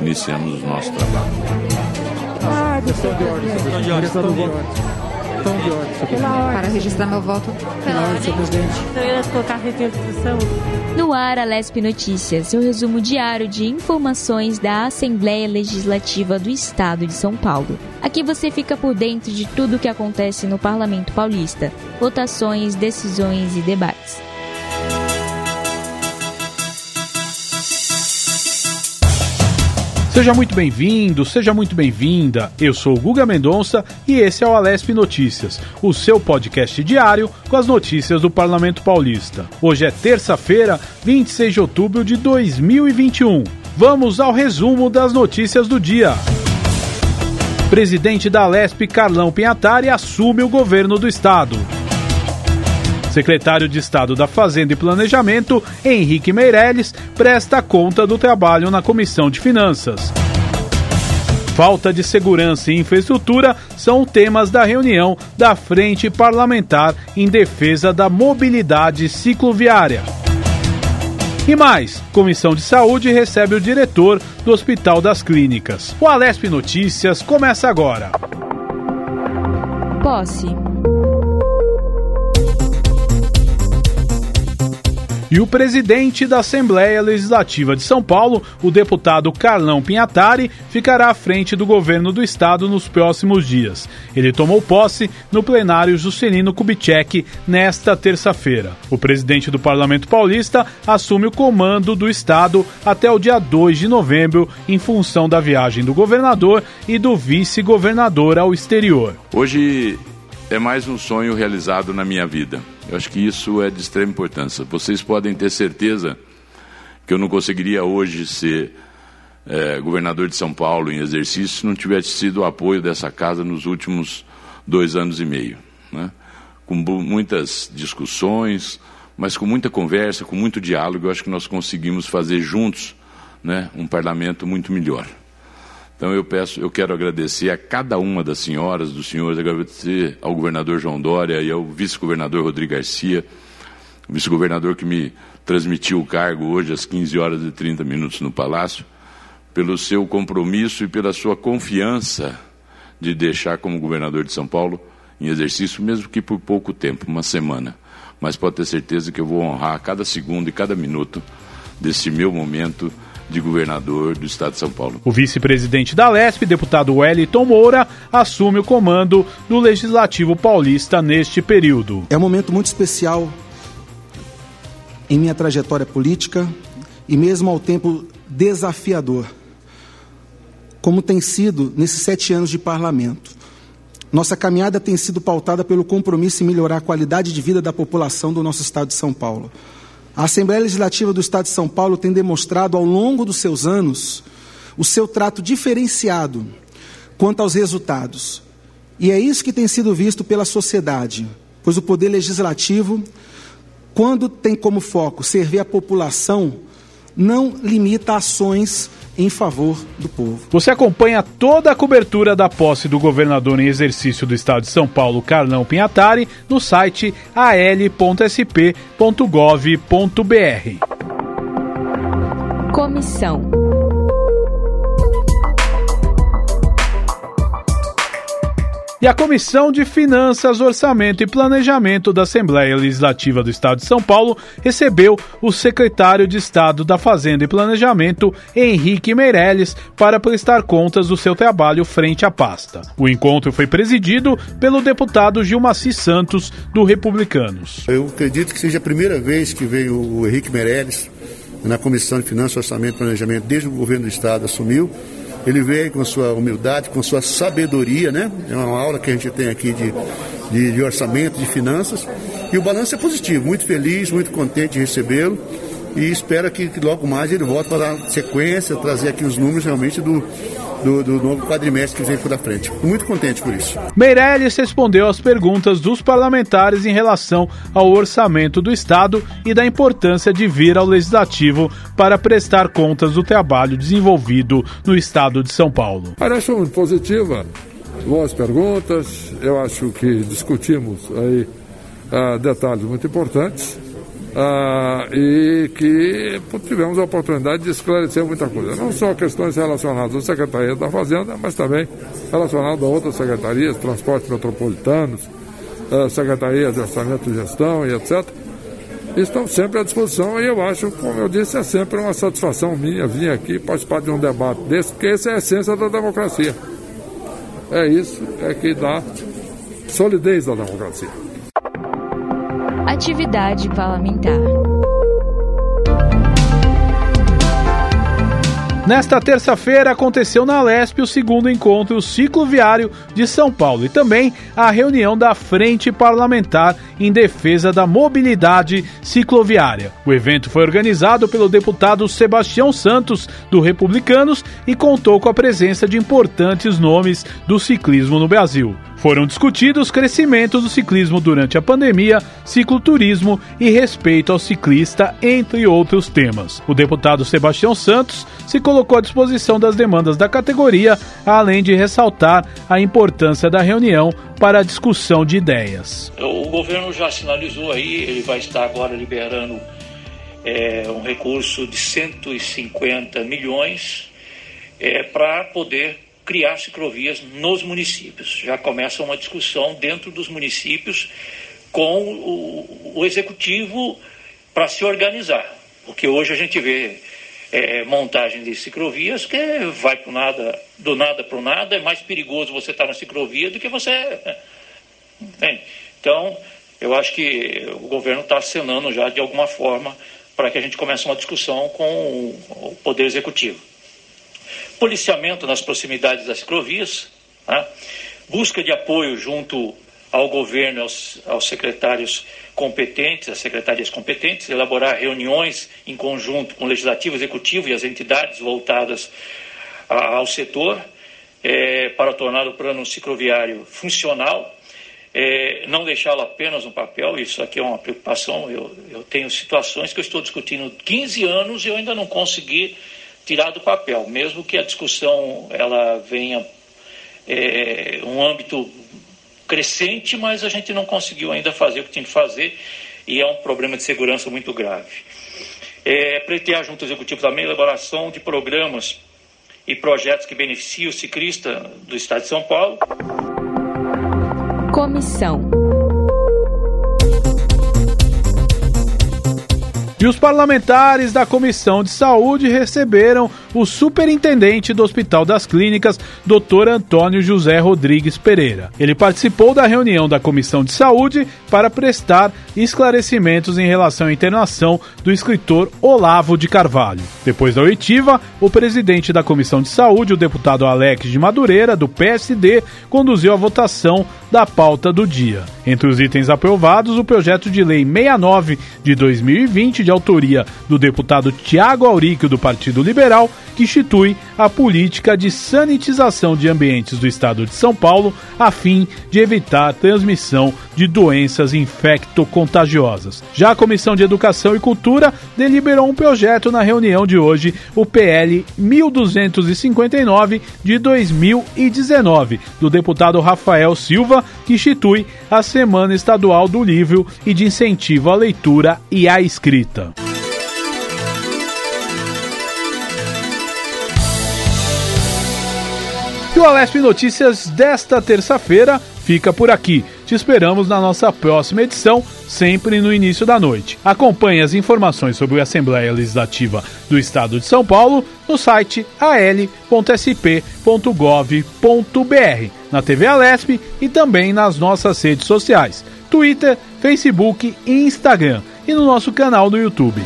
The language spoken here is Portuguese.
Iniciamos o nosso trabalho. Ah, questão de ordem, questão de ordem. Questão de ordem. Para registrar meu voto. Pela ordem, senhor presidente. Eu ia colocar requisição. No ar, a Lesp Notícias, seu resumo diário de informações da Assembleia Legislativa do Estado de São Paulo. Aqui você fica por dentro de tudo o que acontece no Parlamento Paulista, votações, decisões e debates. Seja muito bem-vindo, seja muito bem-vinda. Eu sou o Guga Mendonça e esse é o Alesp Notícias, o seu podcast diário com as notícias do Parlamento Paulista. Hoje é terça-feira, 26 de outubro de 2021. Vamos ao resumo das notícias do dia. Presidente da Alesp, Carlão Pinhatari, assume o governo do estado. Secretário de Estado da Fazenda e Planejamento, Henrique Meirelles, presta conta do trabalho na Comissão de Finanças. Falta de segurança e infraestrutura são temas da reunião da Frente Parlamentar em defesa da mobilidade cicloviária. E mais, Comissão de Saúde recebe o diretor do Hospital das Clínicas. O Alesp Notícias começa agora. Posse. E o presidente da Assembleia Legislativa de São Paulo, o deputado Carlão Pinhatari, ficará à frente do governo do estado nos próximos dias. Ele tomou posse no plenário Juscelino Kubitschek nesta terça-feira. O presidente do Parlamento Paulista assume o comando do estado até o dia 2 de novembro, em função da viagem do governador e do vice-governador ao exterior. Hoje é mais um sonho realizado na minha vida. Eu acho que isso é de extrema importância. Vocês podem ter certeza que eu não conseguiria hoje ser é, governador de São Paulo em exercício se não tivesse sido o apoio dessa casa nos últimos dois anos e meio. Né? Com muitas discussões, mas com muita conversa, com muito diálogo, eu acho que nós conseguimos fazer juntos né, um parlamento muito melhor. Então eu peço, eu quero agradecer a cada uma das senhoras, dos senhores, agradecer ao governador João Dória e ao vice-governador Rodrigo Garcia, o vice-governador que me transmitiu o cargo hoje às 15 horas e 30 minutos no Palácio, pelo seu compromisso e pela sua confiança de deixar como governador de São Paulo em exercício, mesmo que por pouco tempo, uma semana. Mas pode ter certeza que eu vou honrar cada segundo e cada minuto desse meu momento de governador do estado de São Paulo. O vice-presidente da Lesp, deputado Wellington Moura, assume o comando do Legislativo Paulista neste período. É um momento muito especial em minha trajetória política e mesmo ao tempo desafiador, como tem sido nesses sete anos de parlamento. Nossa caminhada tem sido pautada pelo compromisso em melhorar a qualidade de vida da população do nosso estado de São Paulo. A Assembleia Legislativa do Estado de São Paulo tem demonstrado ao longo dos seus anos o seu trato diferenciado quanto aos resultados. E é isso que tem sido visto pela sociedade, pois o poder legislativo, quando tem como foco servir a população, não limita ações em favor do povo. Você acompanha toda a cobertura da posse do governador em exercício do estado de São Paulo, Carlão Pinhatari, no site al.sp.gov.br. Comissão E a Comissão de Finanças, Orçamento e Planejamento da Assembleia Legislativa do Estado de São Paulo recebeu o secretário de Estado da Fazenda e Planejamento, Henrique Meirelles, para prestar contas do seu trabalho frente à pasta. O encontro foi presidido pelo deputado Gilmaci Santos, do Republicanos. Eu acredito que seja a primeira vez que veio o Henrique Meirelles na Comissão de Finanças, Orçamento e Planejamento, desde o governo do Estado assumiu ele veio com sua humildade, com sua sabedoria, né? É uma aula que a gente tem aqui de, de, de orçamento, de finanças. E o balanço é positivo, muito feliz, muito contente de recebê-lo e espero que, que, logo mais ele volte para dar sequência, trazer aqui os números realmente do, do, do, novo quadrimestre que vem por da frente. Muito contente por isso. Meirelles respondeu às perguntas dos parlamentares em relação ao orçamento do Estado e da importância de vir ao Legislativo para prestar contas do trabalho desenvolvido no Estado de São Paulo. Parece muito positiva, boas perguntas, eu acho que discutimos aí uh, detalhes muito importantes ah, e que tivemos a oportunidade de esclarecer muita coisa. Não só questões relacionadas à Secretaria da Fazenda, mas também relacionadas a outras secretarias, transportes metropolitanos, ah, Secretaria de Orçamento e Gestão e etc. Estão sempre à disposição e eu acho, como eu disse, é sempre uma satisfação minha vir aqui participar de um debate desse, porque essa é a essência da democracia. É isso é que dá solidez à democracia. Atividade parlamentar. Nesta terça-feira aconteceu na Lesp o segundo encontro cicloviário de São Paulo e também a reunião da Frente Parlamentar em Defesa da Mobilidade Cicloviária. O evento foi organizado pelo deputado Sebastião Santos, do Republicanos, e contou com a presença de importantes nomes do ciclismo no Brasil. Foram discutidos crescimentos do ciclismo durante a pandemia, cicloturismo e respeito ao ciclista, entre outros temas. O deputado Sebastião Santos se colocou à disposição das demandas da categoria, além de ressaltar a importância da reunião para a discussão de ideias. O governo já sinalizou aí, ele vai estar agora liberando é, um recurso de 150 milhões é, para poder criar ciclovias nos municípios. Já começa uma discussão dentro dos municípios com o, o executivo para se organizar. Porque hoje a gente vê é, montagem de ciclovias que vai pro nada, do nada para o nada, é mais perigoso você estar tá na ciclovia do que você. Entende? Então, eu acho que o governo está acenando já de alguma forma para que a gente comece uma discussão com o Poder Executivo policiamento nas proximidades das ciclovias, tá? busca de apoio junto ao governo, aos, aos, secretários competentes, às secretarias competentes, elaborar reuniões em conjunto com o Legislativo, Executivo e as entidades voltadas a, ao setor é, para tornar o plano cicloviário funcional, é, não deixá-lo apenas no papel, isso aqui é uma preocupação, eu, eu tenho situações que eu estou discutindo 15 anos e eu ainda não consegui tirar do papel, mesmo que a discussão ela venha é, um âmbito crescente, mas a gente não conseguiu ainda fazer o que tinha que fazer e é um problema de segurança muito grave. É, pleitear junto ao Executivo também a elaboração de programas e projetos que beneficiem o ciclista do Estado de São Paulo. Comissão E os parlamentares da Comissão de Saúde receberam o superintendente do Hospital das Clínicas, Dr. Antônio José Rodrigues Pereira. Ele participou da reunião da Comissão de Saúde para prestar esclarecimentos em relação à internação do escritor Olavo de Carvalho. Depois da oitiva, o presidente da Comissão de Saúde, o deputado Alex de Madureira, do PSD, conduziu a votação da pauta do dia. Entre os itens aprovados, o projeto de lei 69 de 2020 de autoria do deputado Tiago Auríquio, do Partido Liberal, que institui a política de sanitização de ambientes do estado de São Paulo, a fim de evitar a transmissão de doenças infectocontagiosas. Já a Comissão de Educação e Cultura deliberou um projeto na reunião de hoje, o PL 1259 de 2019, do deputado Rafael Silva, que institui a Semana Estadual do Livro e de incentivo à leitura e à escrita. E o Alesp Notícias desta terça-feira fica por aqui. Te esperamos na nossa próxima edição, sempre no início da noite. Acompanhe as informações sobre a Assembleia Legislativa do Estado de São Paulo no site al.sp.gov.br, na TV Alesp e também nas nossas redes sociais: Twitter, Facebook e Instagram e no nosso canal do YouTube.